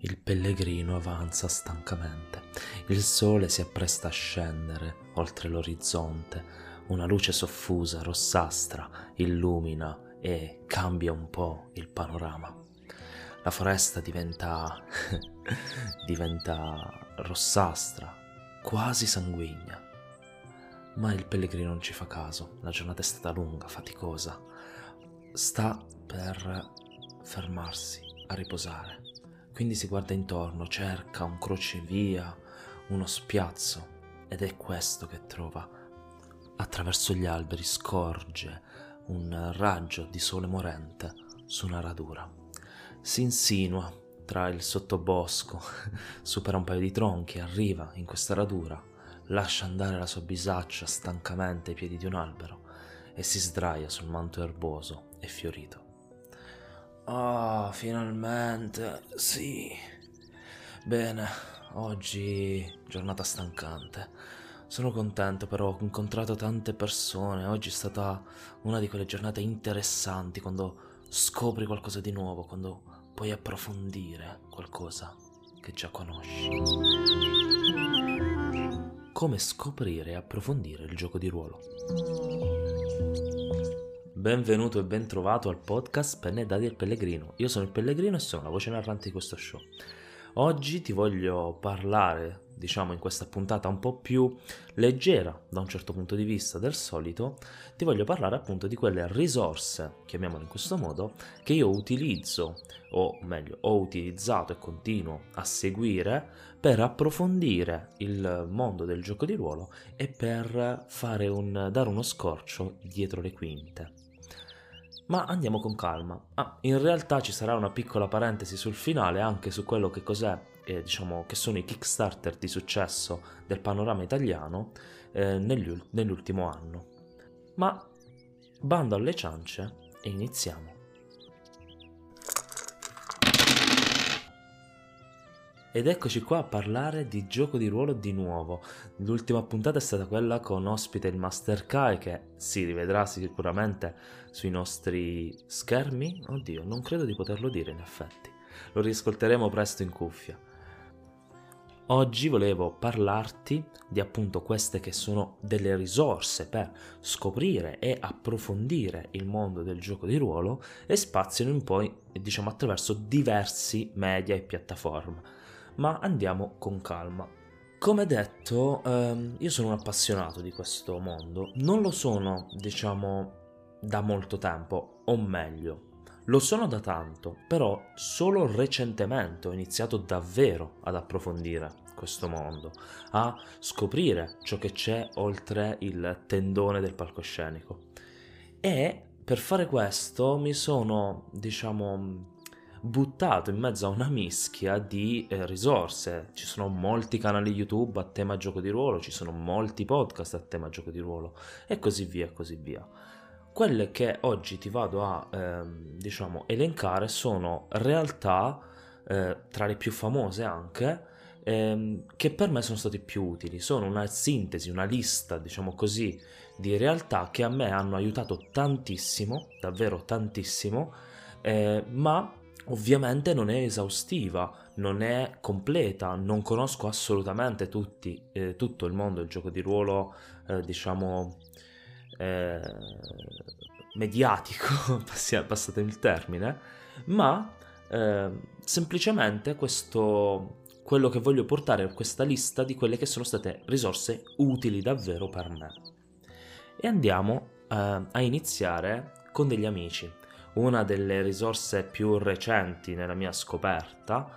Il pellegrino avanza stancamente. Il sole si appresta a scendere oltre l'orizzonte. Una luce soffusa, rossastra, illumina e cambia un po' il panorama. La foresta diventa diventa rossastra, quasi sanguigna. Ma il pellegrino non ci fa caso. La giornata è stata lunga, faticosa. Sta per fermarsi a riposare. Quindi si guarda intorno, cerca un crocevia, uno spiazzo ed è questo che trova. Attraverso gli alberi scorge un raggio di sole morente su una radura. Si insinua tra il sottobosco, supera un paio di tronchi, arriva in questa radura, lascia andare la sua bisaccia stancamente ai piedi di un albero e si sdraia sul manto erboso e fiorito. Ah, oh, finalmente, sì. Bene, oggi giornata stancante. Sono contento però, ho incontrato tante persone, oggi è stata una di quelle giornate interessanti quando scopri qualcosa di nuovo, quando puoi approfondire qualcosa che già conosci. Come scoprire e approfondire il gioco di ruolo. Benvenuto e ben trovato al podcast Penne e Dadi del Pellegrino. Io sono il Pellegrino e sono la voce narrante di questo show. Oggi ti voglio parlare, diciamo in questa puntata un po' più leggera da un certo punto di vista del solito, ti voglio parlare appunto di quelle risorse, chiamiamole in questo modo, che io utilizzo, o meglio, ho utilizzato e continuo a seguire per approfondire il mondo del gioco di ruolo e per un, dare uno scorcio dietro le quinte. Ma andiamo con calma. Ah, in realtà ci sarà una piccola parentesi sul finale anche su quello che cos'è, eh, diciamo, che sono i Kickstarter di successo del panorama italiano eh, nell'ultimo anno. Ma bando alle ciance e iniziamo. Ed eccoci qua a parlare di gioco di ruolo di nuovo. L'ultima puntata è stata quella con ospite il Master Kai che si rivedrà sicuramente sui nostri schermi. Oddio, non credo di poterlo dire in effetti. Lo riascolteremo presto in cuffia. Oggi volevo parlarti di appunto queste che sono delle risorse per scoprire e approfondire il mondo del gioco di ruolo e spaziano in poi diciamo attraverso diversi media e piattaforme ma andiamo con calma. Come detto, ehm, io sono un appassionato di questo mondo, non lo sono, diciamo, da molto tempo, o meglio, lo sono da tanto, però solo recentemente ho iniziato davvero ad approfondire questo mondo, a scoprire ciò che c'è oltre il tendone del palcoscenico. E per fare questo mi sono, diciamo, buttato in mezzo a una mischia di eh, risorse. Ci sono molti canali YouTube a tema gioco di ruolo, ci sono molti podcast a tema gioco di ruolo e così via e così via. Quelle che oggi ti vado a ehm, diciamo elencare sono realtà eh, tra le più famose anche ehm, che per me sono state più utili. Sono una sintesi, una lista, diciamo così, di realtà che a me hanno aiutato tantissimo, davvero tantissimo, eh, ma Ovviamente non è esaustiva, non è completa, non conosco assolutamente tutti, eh, tutto il mondo del gioco di ruolo, eh, diciamo, eh, mediatico, passate il termine, ma eh, semplicemente questo, quello che voglio portare è questa lista di quelle che sono state risorse utili davvero per me. E andiamo eh, a iniziare con degli amici una delle risorse più recenti nella mia scoperta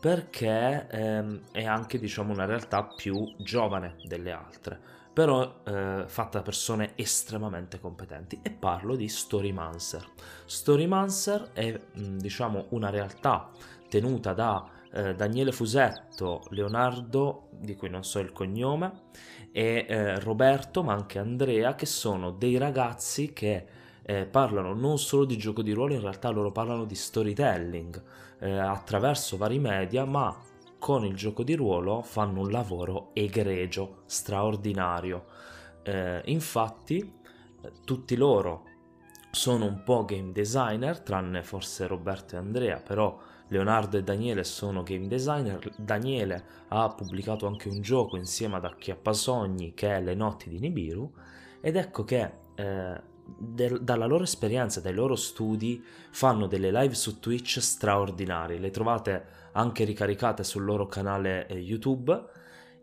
perché ehm, è anche diciamo una realtà più giovane delle altre però eh, fatta da persone estremamente competenti. E parlo di Storymancer. Storymancer è diciamo una realtà tenuta da eh, Daniele Fusetto, Leonardo, di cui non so il cognome, e eh, Roberto, ma anche Andrea, che sono dei ragazzi che eh, parlano non solo di gioco di ruolo, in realtà loro parlano di storytelling eh, attraverso vari media, ma con il gioco di ruolo fanno un lavoro egregio, straordinario. Eh, infatti, tutti loro sono un po' game designer, tranne forse Roberto e Andrea, però Leonardo e Daniele sono game designer, Daniele ha pubblicato anche un gioco insieme ad Acchiappasogni che è Le notti di Nibiru ed ecco che eh, del, dalla loro esperienza, dai loro studi fanno delle live su Twitch straordinarie, le trovate anche ricaricate sul loro canale eh, YouTube.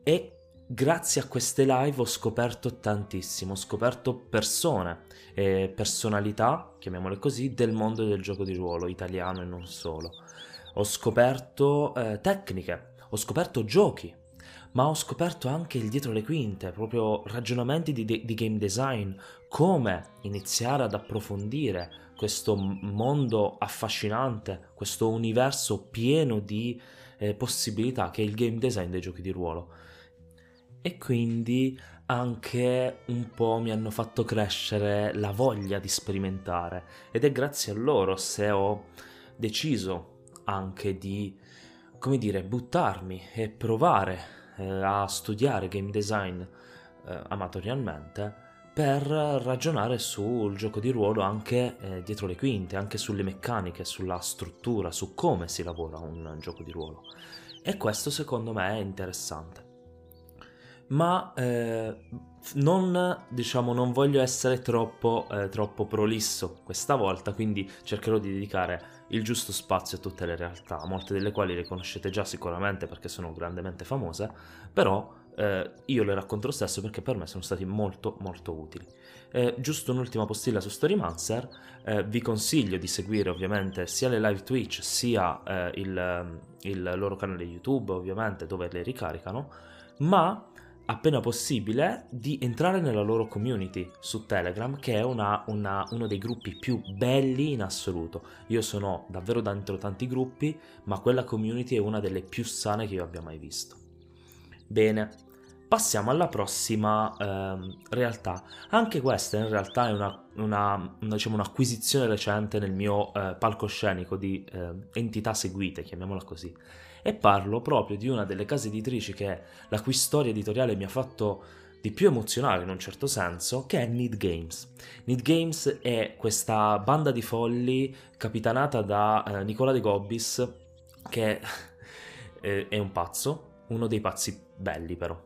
E grazie a queste live ho scoperto tantissimo, ho scoperto persone e personalità, chiamiamole così, del mondo del gioco di ruolo italiano e non solo. Ho scoperto eh, tecniche, ho scoperto giochi, ma ho scoperto anche il dietro le quinte, proprio ragionamenti di, de- di game design, come iniziare ad approfondire questo mondo affascinante, questo universo pieno di eh, possibilità che è il game design dei giochi di ruolo. E quindi anche un po' mi hanno fatto crescere la voglia di sperimentare. Ed è grazie a loro se ho deciso anche di, come dire, buttarmi e provare eh, a studiare game design eh, amatorialmente per ragionare sul gioco di ruolo anche eh, dietro le quinte, anche sulle meccaniche, sulla struttura, su come si lavora un gioco di ruolo. E questo secondo me è interessante ma eh, non, diciamo, non voglio essere troppo, eh, troppo prolisso questa volta, quindi cercherò di dedicare il giusto spazio a tutte le realtà, molte delle quali le conoscete già sicuramente perché sono grandemente famose, però eh, io le racconto lo stesso perché per me sono stati molto molto utili. Eh, giusto un'ultima postilla su Storymancer, eh, vi consiglio di seguire ovviamente sia le live Twitch sia eh, il, il loro canale YouTube ovviamente dove le ricaricano, ma appena possibile di entrare nella loro community su Telegram che è una, una, uno dei gruppi più belli in assoluto. Io sono davvero dentro tanti gruppi ma quella community è una delle più sane che io abbia mai visto bene passiamo alla prossima eh, realtà anche questa in realtà è una, una, diciamo, un'acquisizione recente nel mio eh, palcoscenico di eh, entità seguite chiamiamola così e parlo proprio di una delle case editrici che la cui storia editoriale mi ha fatto di più emozionare in un certo senso, che è Need Games. Need Games è questa banda di folli capitanata da eh, Nicola De Gobbis, che è, è un pazzo, uno dei pazzi belli però,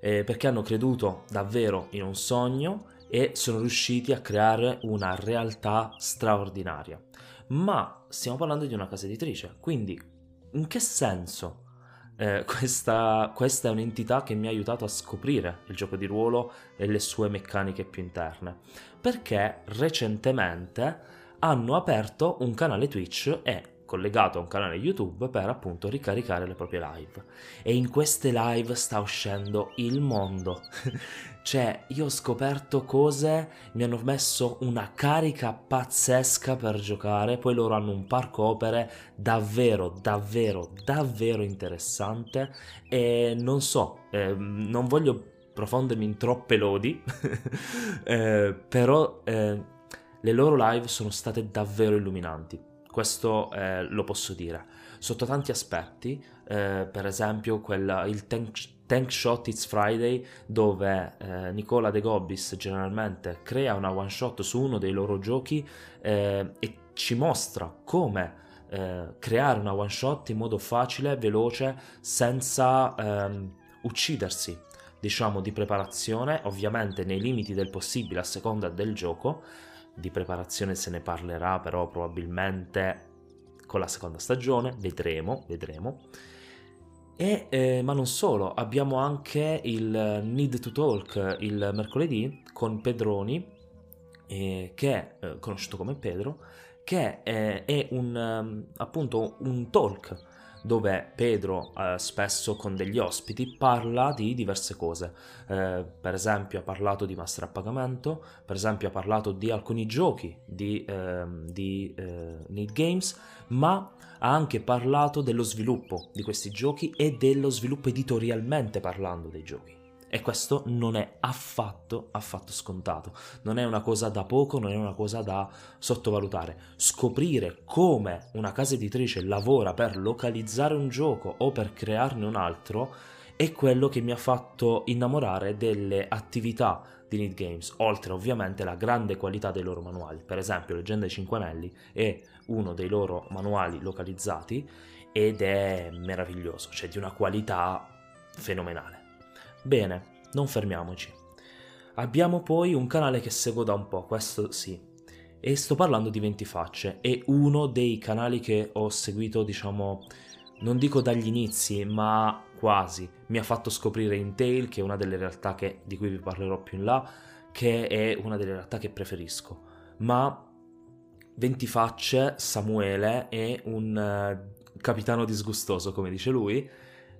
eh, perché hanno creduto davvero in un sogno e sono riusciti a creare una realtà straordinaria. Ma stiamo parlando di una casa editrice, quindi in che senso? Eh, questa, questa, è un'entità che mi ha aiutato a scoprire il gioco di ruolo e le sue meccaniche più interne. Perché recentemente hanno aperto un canale Twitch e collegato a un canale YouTube per appunto ricaricare le proprie live. E in queste live sta uscendo il mondo. cioè, io ho scoperto cose, mi hanno messo una carica pazzesca per giocare, poi loro hanno un parco opere davvero, davvero, davvero interessante e non so, eh, non voglio profondermi in troppe lodi, eh, però eh, le loro live sono state davvero illuminanti questo eh, lo posso dire. Sotto tanti aspetti, eh, per esempio quella, il tank, tank, Shot It's Friday, dove eh, Nicola De Gobbis generalmente crea una one shot su uno dei loro giochi eh, e ci mostra come eh, creare una one shot in modo facile, veloce, senza ehm, uccidersi diciamo di preparazione, ovviamente nei limiti del possibile a seconda del gioco, di preparazione se ne parlerà però probabilmente con la seconda stagione, vedremo, vedremo. E, eh, ma non solo, abbiamo anche il Need to Talk il mercoledì con Pedroni, eh, che è eh, conosciuto come Pedro, che è, è un, um, appunto un talk dove Pedro eh, spesso con degli ospiti parla di diverse cose. Eh, per esempio ha parlato di master a pagamento, per esempio ha parlato di alcuni giochi di, eh, di Need Games, ma ha anche parlato dello sviluppo di questi giochi e dello sviluppo editorialmente parlando dei giochi. E questo non è affatto, affatto scontato. Non è una cosa da poco, non è una cosa da sottovalutare. Scoprire come una casa editrice lavora per localizzare un gioco o per crearne un altro è quello che mi ha fatto innamorare delle attività di Need Games, oltre ovviamente alla grande qualità dei loro manuali. Per esempio, Leggenda dei Cinque Anelli è uno dei loro manuali localizzati ed è meraviglioso, cioè di una qualità fenomenale. Bene, non fermiamoci. Abbiamo poi un canale che seguo da un po', questo sì, e sto parlando di 20 facce, è uno dei canali che ho seguito, diciamo, non dico dagli inizi, ma quasi. Mi ha fatto scoprire Intail, che è una delle realtà che, di cui vi parlerò più in là, che è una delle realtà che preferisco. Ma 20 facce, Samuele è un uh, capitano disgustoso, come dice lui,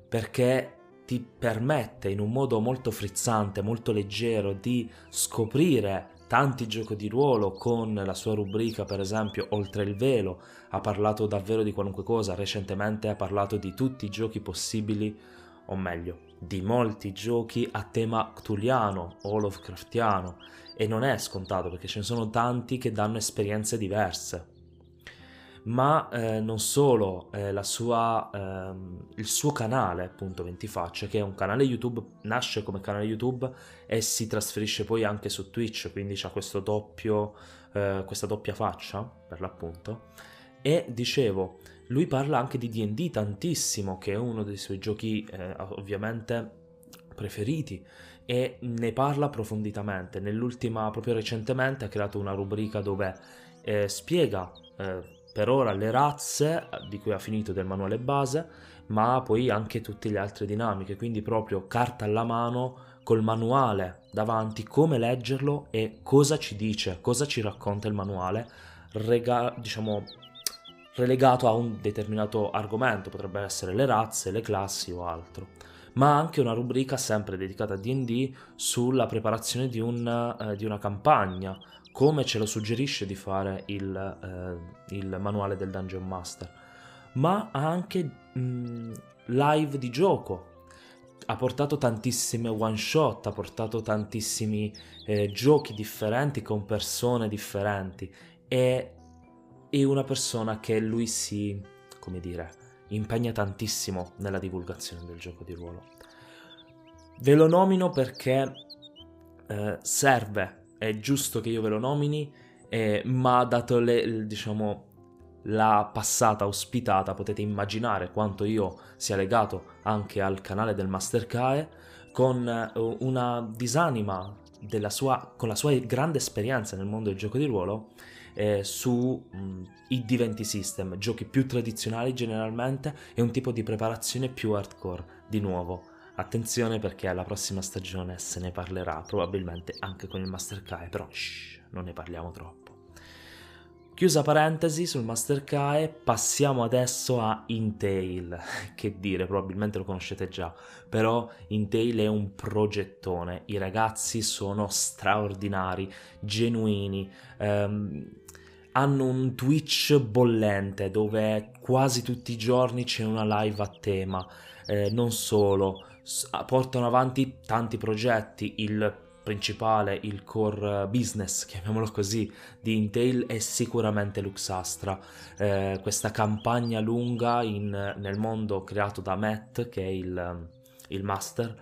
perché ti permette in un modo molto frizzante, molto leggero di scoprire tanti giochi di ruolo con la sua rubrica per esempio Oltre il velo, ha parlato davvero di qualunque cosa, recentemente ha parlato di tutti i giochi possibili, o meglio, di molti giochi a tema ctuliano o Lovecraftiano e non è scontato perché ce ne sono tanti che danno esperienze diverse ma eh, non solo, eh, sua, ehm, il suo canale, appunto 20 facce, che è un canale YouTube, nasce come canale YouTube e si trasferisce poi anche su Twitch, quindi ha questo doppio, eh, questa doppia faccia, per l'appunto. E dicevo, lui parla anche di DD tantissimo, che è uno dei suoi giochi eh, ovviamente preferiti e ne parla approfonditamente. Nell'ultima, proprio recentemente, ha creato una rubrica dove eh, spiega eh, per ora le razze di cui ha finito del manuale base, ma poi anche tutte le altre dinamiche, quindi proprio carta alla mano col manuale davanti, come leggerlo e cosa ci dice, cosa ci racconta il manuale, rega- diciamo relegato a un determinato argomento, potrebbe essere le razze, le classi o altro ma anche una rubrica sempre dedicata a DD sulla preparazione di, un, eh, di una campagna, come ce lo suggerisce di fare il, eh, il manuale del Dungeon Master, ma anche mh, mm, live di gioco. Ha portato tantissime one shot, ha portato tantissimi eh, giochi differenti con persone differenti e è una persona che lui si, come dire, impegna tantissimo nella divulgazione del gioco di ruolo. Ve lo nomino perché eh, serve è giusto che io ve lo nomini, eh, ma dato le, diciamo, la passata ospitata potete immaginare quanto io sia legato anche al canale del Master Kae con eh, una disanima sua, con la sua grande esperienza nel mondo del gioco di ruolo eh, i D20 System, giochi più tradizionali generalmente e un tipo di preparazione più hardcore di nuovo Attenzione perché alla prossima stagione se ne parlerà, probabilmente anche con il Master Kai, però shh, non ne parliamo troppo. Chiusa parentesi sul Master Kai, passiamo adesso a Intail. Che dire, probabilmente lo conoscete già, però Intail è un progettone. I ragazzi sono straordinari, genuini. Ehm, hanno un Twitch bollente dove quasi tutti i giorni c'è una live a tema. Eh, non solo, portano avanti tanti progetti, il principale, il core business, chiamiamolo così, di Intel è sicuramente Luxastra. Eh, questa campagna lunga in, nel mondo creato da Matt, che è il, il master,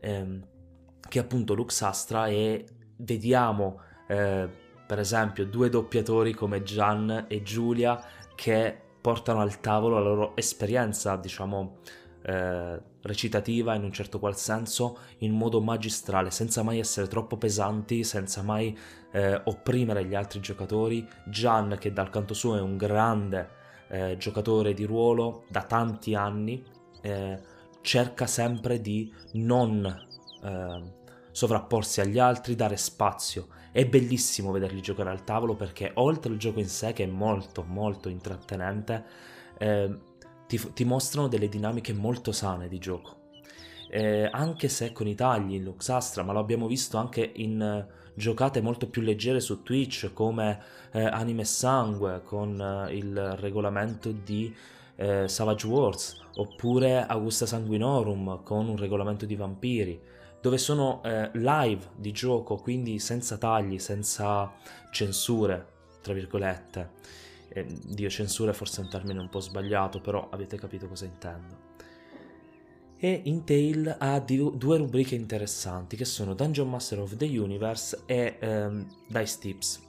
ehm, che appunto Luxastra e vediamo eh, per esempio due doppiatori come Gian e Giulia che portano al tavolo la loro esperienza, diciamo, eh, recitativa in un certo qual senso in modo magistrale, senza mai essere troppo pesanti, senza mai eh, opprimere gli altri giocatori. Gian, che dal canto suo è un grande eh, giocatore di ruolo da tanti anni, eh, cerca sempre di non eh, sovrapporsi agli altri, dare spazio. È bellissimo vederli giocare al tavolo perché oltre al gioco in sé, che è molto molto intrattenente, eh, ti, ti mostrano delle dinamiche molto sane di gioco. Eh, anche se con i tagli in Luxastra, ma lo abbiamo visto anche in uh, giocate molto più leggere su Twitch come uh, Anime Sangue con uh, il regolamento di Savage Wars oppure Augusta Sanguinorum con un regolamento di vampiri dove sono live di gioco quindi senza tagli, senza censure tra virgolette eh, Dio censura è forse un termine un po' sbagliato, però avete capito cosa intendo. e Intel ha di- due rubriche interessanti che sono Dungeon Master of the Universe e ehm, Dice Tips.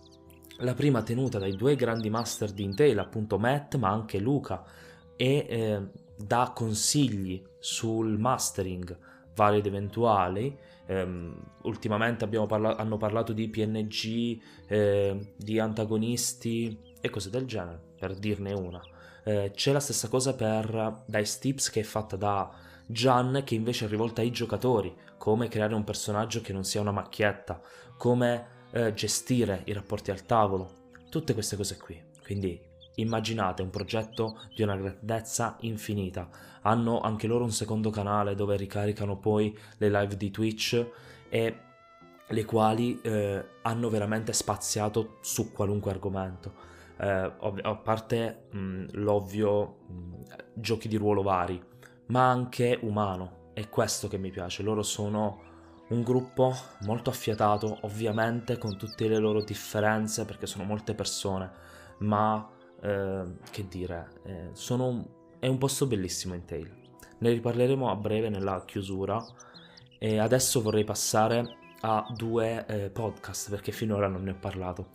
La prima tenuta dai due grandi master di Intel, appunto Matt ma anche Luca, e eh, dà consigli sul mastering vari ed eventuali. Um, ultimamente parla- hanno parlato di PNG, eh, di antagonisti e cose del genere, per dirne una. Eh, c'è la stessa cosa per Dice Tips che è fatta da Gian che invece è rivolta ai giocatori, come creare un personaggio che non sia una macchietta, come eh, gestire i rapporti al tavolo, tutte queste cose qui. Quindi immaginate un progetto di una grandezza infinita. Hanno anche loro un secondo canale dove ricaricano poi le live di Twitch e le quali eh, hanno veramente spaziato su qualunque argomento. Eh, a parte mh, l'ovvio mh, giochi di ruolo vari, ma anche umano. È questo che mi piace. Loro sono un gruppo molto affiatato, ovviamente con tutte le loro differenze, perché sono molte persone, ma eh, che dire, eh, sono, è un posto bellissimo in Tail. Ne riparleremo a breve nella chiusura e adesso vorrei passare a due eh, podcast perché finora non ne ho parlato,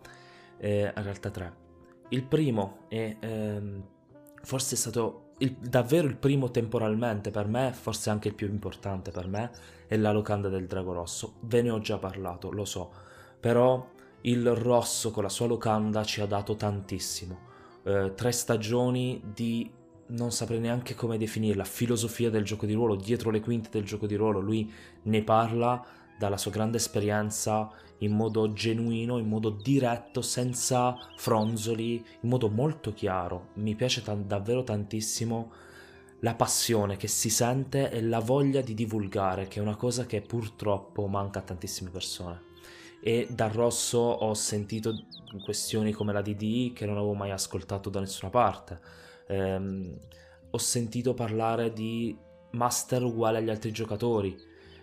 eh, in realtà tre. Il primo è ehm, forse è stato il, davvero il primo temporalmente per me, forse anche il più importante per me, è la locanda del Drago Rosso. Ve ne ho già parlato, lo so, però il rosso con la sua locanda ci ha dato tantissimo. Eh, tre stagioni di non saprei neanche come definirla, filosofia del gioco di ruolo, dietro le quinte del gioco di ruolo, lui ne parla dalla sua grande esperienza in modo genuino, in modo diretto, senza fronzoli, in modo molto chiaro. Mi piace t- davvero tantissimo la passione che si sente e la voglia di divulgare, che è una cosa che purtroppo manca a tantissime persone. E dal rosso ho sentito questioni come la DDI che non avevo mai ascoltato da nessuna parte. Ehm, ho sentito parlare di master uguale agli altri giocatori,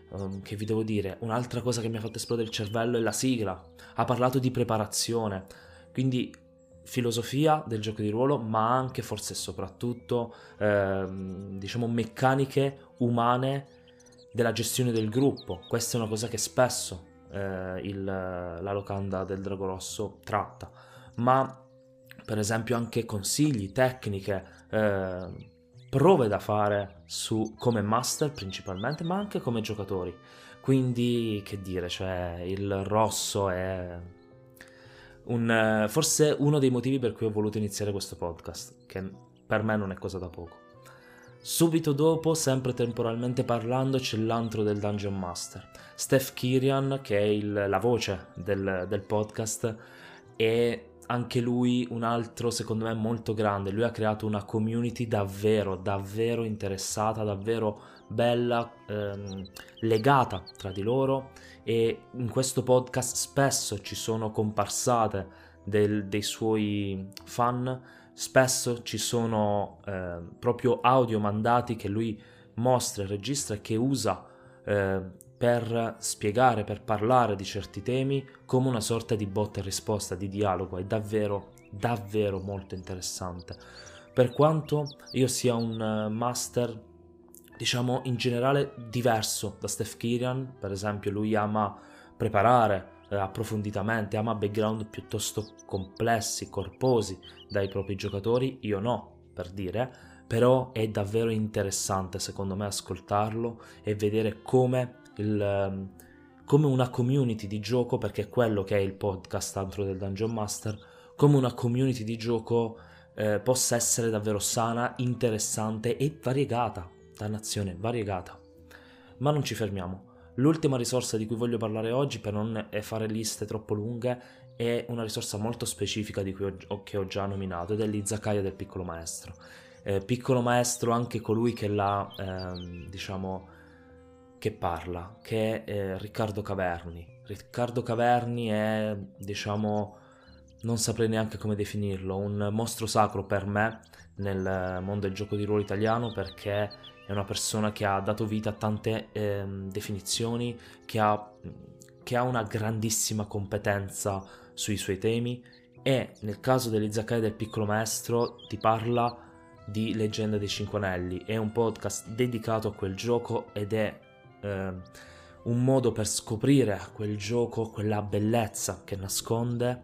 um, che vi devo dire, un'altra cosa che mi ha fatto esplodere il cervello è la sigla. Ha parlato di preparazione, quindi filosofia del gioco di ruolo, ma anche forse e soprattutto ehm, diciamo meccaniche umane della gestione del gruppo. Questa è una cosa che spesso eh, il, la locanda del Drago Rosso tratta, ma per esempio anche consigli, tecniche, eh, prove da fare su come master principalmente, ma anche come giocatori. Quindi, che dire, cioè, il rosso è un, forse uno dei motivi per cui ho voluto iniziare questo podcast, che per me non è cosa da poco. Subito dopo, sempre temporalmente parlando, c'è l'antro del Dungeon Master. Steph Kirian, che è il, la voce del, del podcast, è anche lui un altro secondo me molto grande. Lui ha creato una community davvero, davvero interessata, davvero bella, ehm, legata tra di loro e in questo podcast spesso ci sono comparsate del, dei suoi fan, spesso ci sono eh, proprio audio mandati che lui mostra e registra e che usa eh, per spiegare, per parlare di certi temi come una sorta di botta e risposta, di dialogo, è davvero, davvero molto interessante. Per quanto io sia un eh, master, diciamo in generale diverso da Steph Kirian, per esempio lui ama preparare eh, approfonditamente, ama background piuttosto complessi, corposi dai propri giocatori, io no, per dire, però è davvero interessante secondo me ascoltarlo e vedere come il, ehm, come una community di gioco, perché è quello che è il podcast altro del Dungeon Master, come una community di gioco eh, possa essere davvero sana, interessante e variegata, dannazione, variegata. Ma non ci fermiamo. L'ultima risorsa di cui voglio parlare oggi, per non fare liste troppo lunghe, è una risorsa molto specifica di cui ho, che ho già nominato ed è l'Izakaya del piccolo maestro. Eh, piccolo maestro anche colui che l'ha, ehm, diciamo, che parla, che è eh, Riccardo Caverni. Riccardo Caverni è, diciamo, non saprei neanche come definirlo, un mostro sacro per me nel mondo del gioco di ruolo italiano perché è una persona che ha dato vita a tante eh, definizioni, che ha, che ha, una grandissima competenza sui suoi temi e nel caso dell'Izakaya del piccolo maestro ti parla di Leggenda dei Cinque Anelli, è un podcast dedicato a quel gioco ed è eh, un modo per scoprire quel gioco, quella bellezza che nasconde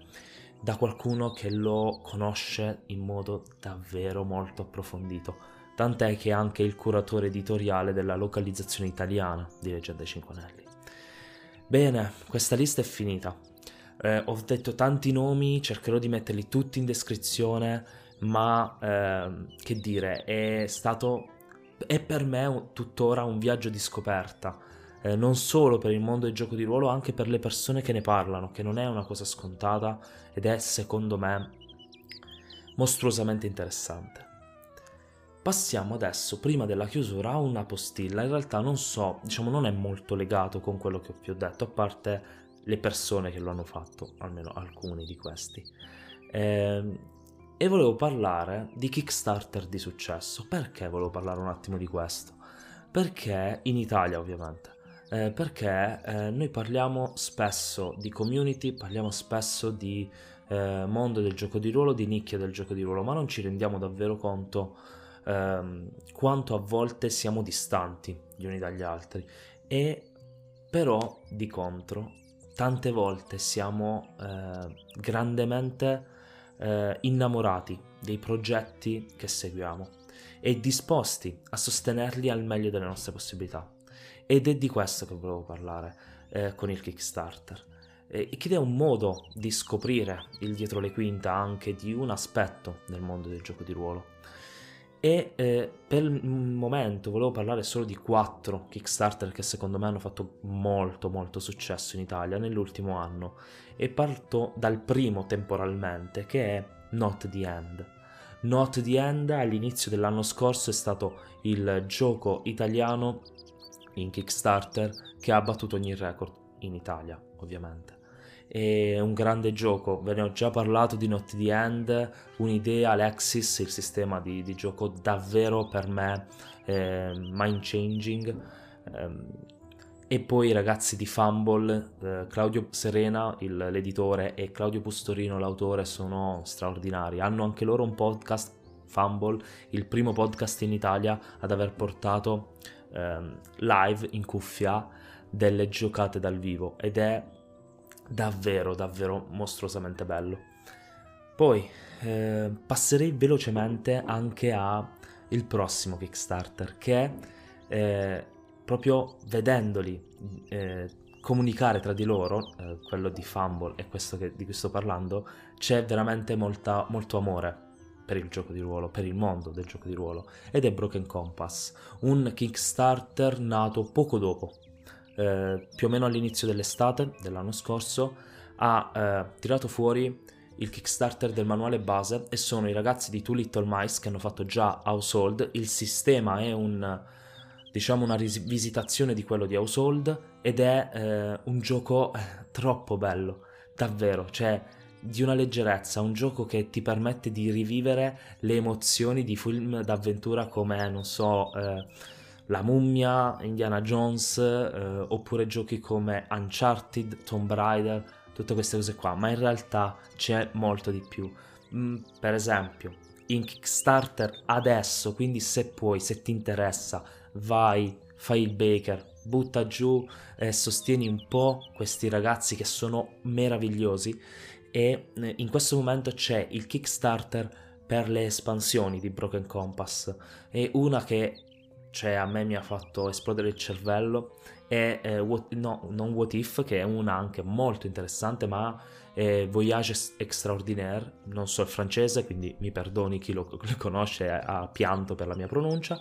da qualcuno che lo conosce in modo davvero molto approfondito. Tant'è che è anche il curatore editoriale della localizzazione italiana di Leggenda dei Cinque Anelli. Bene, questa lista è finita. Eh, ho detto tanti nomi, cercherò di metterli tutti in descrizione, ma eh, che dire, è stato, è per me tuttora un viaggio di scoperta eh, non solo per il mondo del gioco di ruolo, anche per le persone che ne parlano, che non è una cosa scontata ed è secondo me mostruosamente interessante. Passiamo adesso, prima della chiusura, a una postilla. In realtà non so, diciamo, non è molto legato con quello che vi ho detto, a parte le persone che lo hanno fatto, almeno alcuni di questi. Eh, e volevo parlare di Kickstarter di successo. Perché volevo parlare un attimo di questo? Perché in Italia, ovviamente, eh, perché eh, noi parliamo spesso di community, parliamo spesso di eh, mondo del gioco di ruolo, di nicchia del gioco di ruolo, ma non ci rendiamo davvero conto ehm, quanto a volte siamo distanti gli uni dagli altri e però di contro tante volte siamo eh, grandemente eh, innamorati dei progetti che seguiamo e disposti a sostenerli al meglio delle nostre possibilità. Ed è di questo che volevo parlare eh, con il Kickstarter. Eh, ed è un modo di scoprire il dietro le quinta anche di un aspetto del mondo del gioco di ruolo. E eh, per il momento volevo parlare solo di quattro Kickstarter che secondo me hanno fatto molto molto successo in Italia nell'ultimo anno e parto dal primo temporalmente che è Not the End. Not the End all'inizio dell'anno scorso è stato il gioco italiano in Kickstarter che ha battuto ogni record in Italia, ovviamente. È un grande gioco, ve ne ho già parlato di Not the End, un'idea, Alexis, il sistema di, di gioco davvero per me eh, mind changing. Eh, e poi i ragazzi di Fumble, eh, Claudio Serena, il, l'editore, e Claudio Pustorino, l'autore, sono straordinari. Hanno anche loro un podcast, Fumble, il primo podcast in Italia ad aver portato ehm, live in cuffia delle giocate dal vivo ed è davvero davvero mostruosamente bello. Poi eh, passerei velocemente anche al prossimo Kickstarter che eh, proprio vedendoli eh, comunicare tra di loro, eh, quello di Fumble e questo che, di cui sto parlando, c'è veramente molta, molto amore per il gioco di ruolo, per il mondo del gioco di ruolo, ed è Broken Compass, un Kickstarter nato poco dopo, eh, più o meno all'inizio dell'estate dell'anno scorso, ha eh, tirato fuori il Kickstarter del manuale base e sono i ragazzi di Two Little Mice che hanno fatto già Household, il sistema è un diciamo una rivisitazione di quello di Household ed è eh, un gioco eh, troppo bello, davvero, cioè di una leggerezza, un gioco che ti permette di rivivere le emozioni di film d'avventura come, non so, eh, La mummia, Indiana Jones, eh, oppure giochi come Uncharted, Tomb Raider, tutte queste cose qua, ma in realtà c'è molto di più. Mm, per esempio, in Kickstarter adesso, quindi se puoi, se ti interessa, vai, fai il baker, butta giù e sostieni un po' questi ragazzi che sono meravigliosi e eh, in questo momento c'è il Kickstarter per le espansioni di Broken Compass e una che cioè, a me mi ha fatto esplodere il cervello è eh, what, no, non What If che è una anche molto interessante ma è Voyage Extraordinaire non so il francese quindi mi perdoni chi lo, lo conosce ha pianto per la mia pronuncia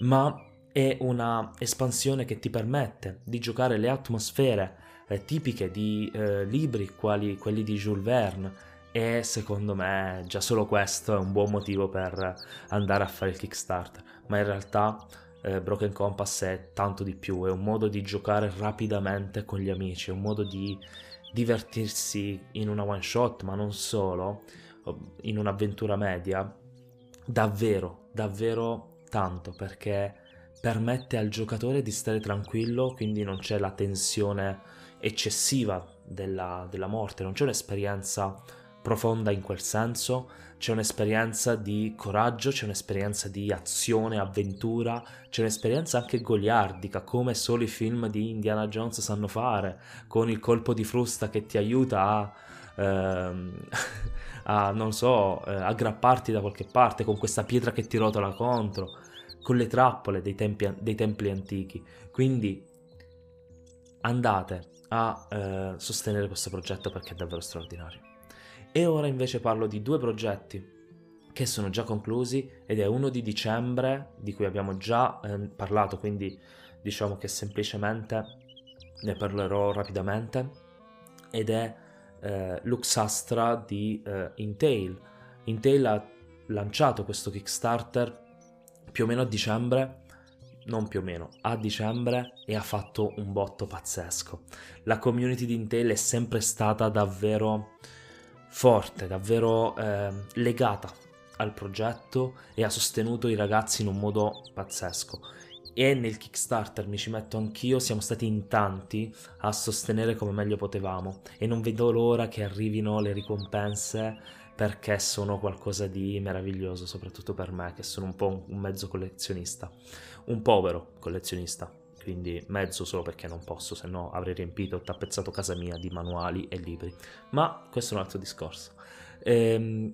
ma è una espansione che ti permette di giocare le atmosfere eh, tipiche di eh, libri quali quelli di Jules Verne e secondo me già solo questo è un buon motivo per andare a fare il Kickstarter, ma in realtà eh, Broken Compass è tanto di più, è un modo di giocare rapidamente con gli amici, è un modo di divertirsi in una one shot, ma non solo, in un'avventura media, davvero, davvero tanto perché permette al giocatore di stare tranquillo, quindi non c'è la tensione eccessiva della, della morte, non c'è un'esperienza profonda in quel senso, c'è un'esperienza di coraggio, c'è un'esperienza di azione, avventura, c'è un'esperienza anche goliardica, come solo i film di Indiana Jones sanno fare, con il colpo di frusta che ti aiuta a, ehm, a non so, eh, aggrapparti da qualche parte, con questa pietra che ti rotola contro, con le trappole dei, tempi, dei templi antichi. Quindi andate a eh, sostenere questo progetto perché è davvero straordinario. E ora invece parlo di due progetti che sono già conclusi ed è uno di dicembre di cui abbiamo già eh, parlato, quindi diciamo che semplicemente ne parlerò rapidamente ed è eh, Luxastra di eh, Intel. Intel ha lanciato questo Kickstarter più o meno a dicembre non più o meno, a dicembre e ha fatto un botto pazzesco. La community di Intel è sempre stata davvero forte, davvero eh, legata al progetto e ha sostenuto i ragazzi in un modo pazzesco. E nel Kickstarter mi ci metto anch'io, siamo stati in tanti a sostenere come meglio potevamo. E non vedo l'ora che arrivino le ricompense perché sono qualcosa di meraviglioso, soprattutto per me che sono un po' un mezzo collezionista, un povero collezionista, quindi mezzo solo perché non posso, se no avrei riempito e tappezzato casa mia di manuali e libri. Ma questo è un altro discorso. Ehm,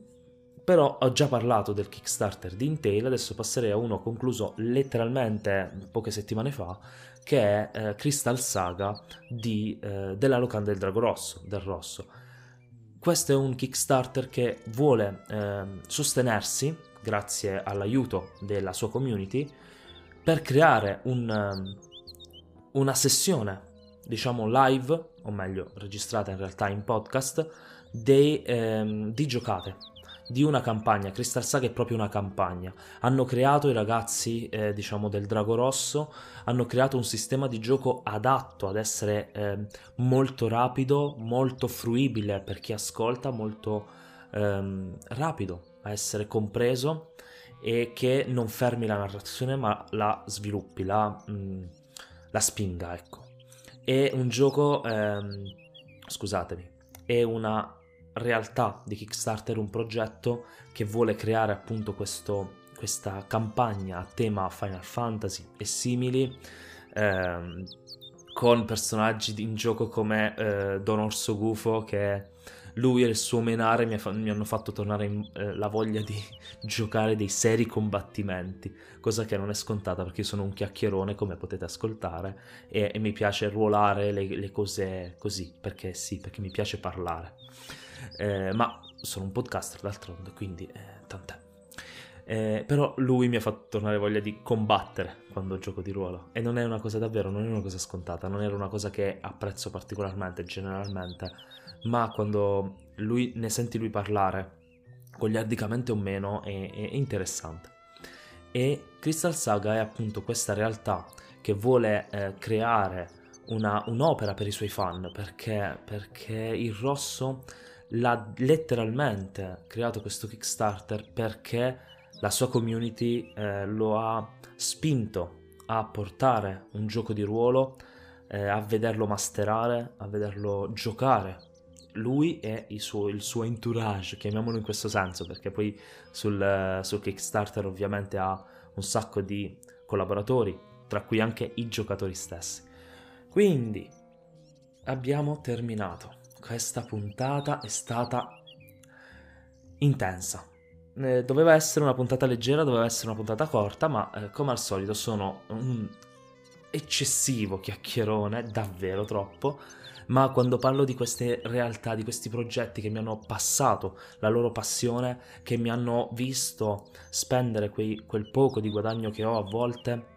però ho già parlato del Kickstarter di Intel, adesso passerei a uno concluso letteralmente poche settimane fa, che è eh, Crystal Saga di, eh, della locanda del Drago Rosso, del Rosso. Questo è un Kickstarter che vuole eh, sostenersi, grazie all'aiuto della sua community, per creare un, ehm, una sessione, diciamo live, o meglio registrata in realtà in podcast, dei, ehm, di giocate di una campagna. Crystal Saga è proprio una campagna. Hanno creato i ragazzi, eh, diciamo, del Drago Rosso, hanno creato un sistema di gioco adatto ad essere eh, molto rapido, molto fruibile per chi ascolta, molto ehm, rapido a essere compreso e che non fermi la narrazione ma la sviluppi, la... Mh, la spinga, ecco. È un gioco, ehm, scusatemi, è una realtà di Kickstarter, un progetto che vuole creare appunto questo, questa campagna a tema Final Fantasy e simili. Ehm, con personaggi in gioco come eh, Don Orso Gufo che lui e il suo menare mi, fa- mi hanno fatto tornare in, eh, la voglia di giocare dei seri combattimenti, cosa che non è scontata perché io sono un chiacchierone come potete ascoltare e, e mi piace ruolare le, le, cose così, perché sì, perché mi piace parlare. Eh, ma sono un podcaster d'altronde, quindi eh, tant'è. Eh, però lui mi ha fatto tornare voglia di combattere quando gioco di ruolo e non è una cosa davvero, non è una cosa scontata, non era una cosa che apprezzo particolarmente generalmente ma quando lui, ne senti lui parlare, goliardicamente o meno, è, è interessante. E Crystal Saga è appunto questa realtà che vuole eh, creare una, un'opera per i suoi fan, perché, perché il rosso l'ha letteralmente creato questo Kickstarter perché la sua community eh, lo ha spinto a portare un gioco di ruolo, eh, a vederlo masterare, a vederlo giocare lui e il suo, il suo, entourage, chiamiamolo in questo senso, perché poi sul, sul, Kickstarter ovviamente ha un sacco di collaboratori, tra cui anche i giocatori stessi. Quindi abbiamo terminato. Questa puntata è stata intensa. Eh, doveva essere una puntata leggera, doveva essere una puntata corta, ma eh, come al solito sono un eccessivo chiacchierone, davvero troppo ma quando parlo di queste realtà, di questi progetti che mi hanno passato la loro passione, che mi hanno visto spendere quei, quel poco di guadagno che ho a volte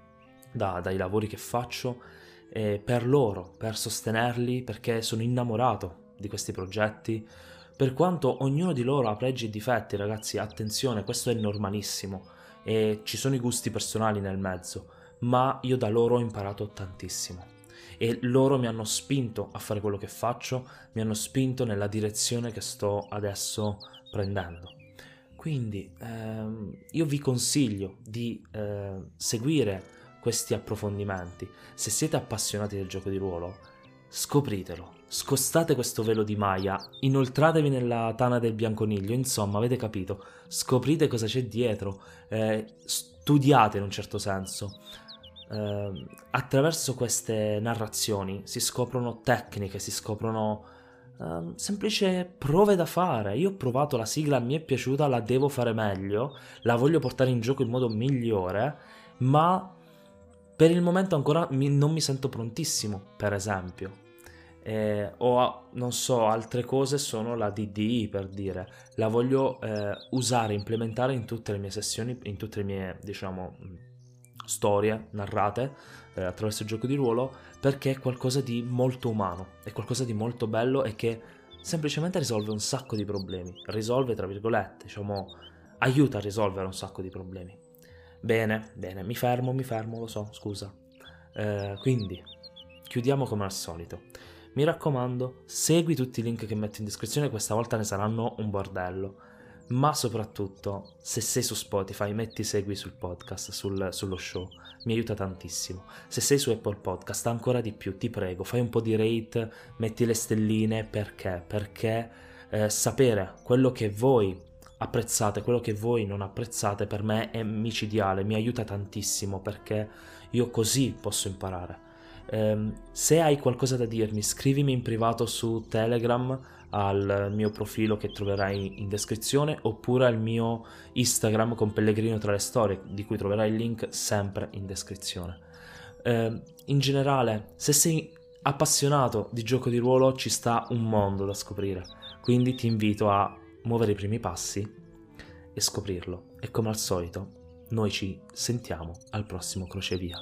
da, dai lavori che faccio, eh, per loro, per sostenerli, perché sono innamorato di questi progetti. Per quanto ognuno di loro ha pregi e difetti, ragazzi, attenzione, questo è normalissimo e ci sono i gusti personali nel mezzo, ma io da loro ho imparato tantissimo e loro mi hanno spinto a fare quello che faccio, mi hanno spinto nella direzione che sto adesso prendendo. Quindi ehm, io vi consiglio di eh, seguire questi approfondimenti. Se siete appassionati del gioco di ruolo, scopritelo. Scostate questo velo di Maya, inoltratevi nella tana del bianconiglio, insomma, avete capito. Scoprite cosa c'è dietro, eh, studiate in un certo senso. Eh, attraverso queste narrazioni si scoprono tecniche, si scoprono eh, semplici prove da fare. Io ho provato la sigla, mi è piaciuta, la devo fare meglio, la voglio portare in gioco in modo migliore, ma per il momento ancora mi, non mi sento prontissimo, per esempio. Eh, o non so, altre cose sono la DDI per dire, la voglio eh, usare, implementare in tutte le mie sessioni, in tutte le mie, diciamo, storie narrate eh, attraverso il gioco di ruolo, perché è qualcosa di molto umano, è qualcosa di molto bello e che semplicemente risolve un sacco di problemi. Risolve, tra virgolette, diciamo, aiuta a risolvere un sacco di problemi. Bene, bene, mi fermo, mi fermo, lo so, scusa. Eh, quindi, chiudiamo come al solito. Mi raccomando, segui tutti i link che metto in descrizione, questa volta ne saranno un bordello. Ma soprattutto, se sei su Spotify, metti segui sul podcast, sul, sullo show, mi aiuta tantissimo. Se sei su Apple Podcast, ancora di più, ti prego, fai un po' di rate, metti le stelline, perché? Perché eh, sapere quello che voi apprezzate, quello che voi non apprezzate per me è micidiale, mi aiuta tantissimo perché io così posso imparare. Um, se hai qualcosa da dirmi, scrivimi in privato su Telegram al mio profilo che troverai in descrizione oppure al mio Instagram con Pellegrino tra le storie, di cui troverai il link sempre in descrizione. Um, in generale, se sei appassionato di gioco di ruolo, ci sta un mondo da scoprire, quindi ti invito a muovere i primi passi e scoprirlo. E come al solito, noi ci sentiamo al prossimo crocevia.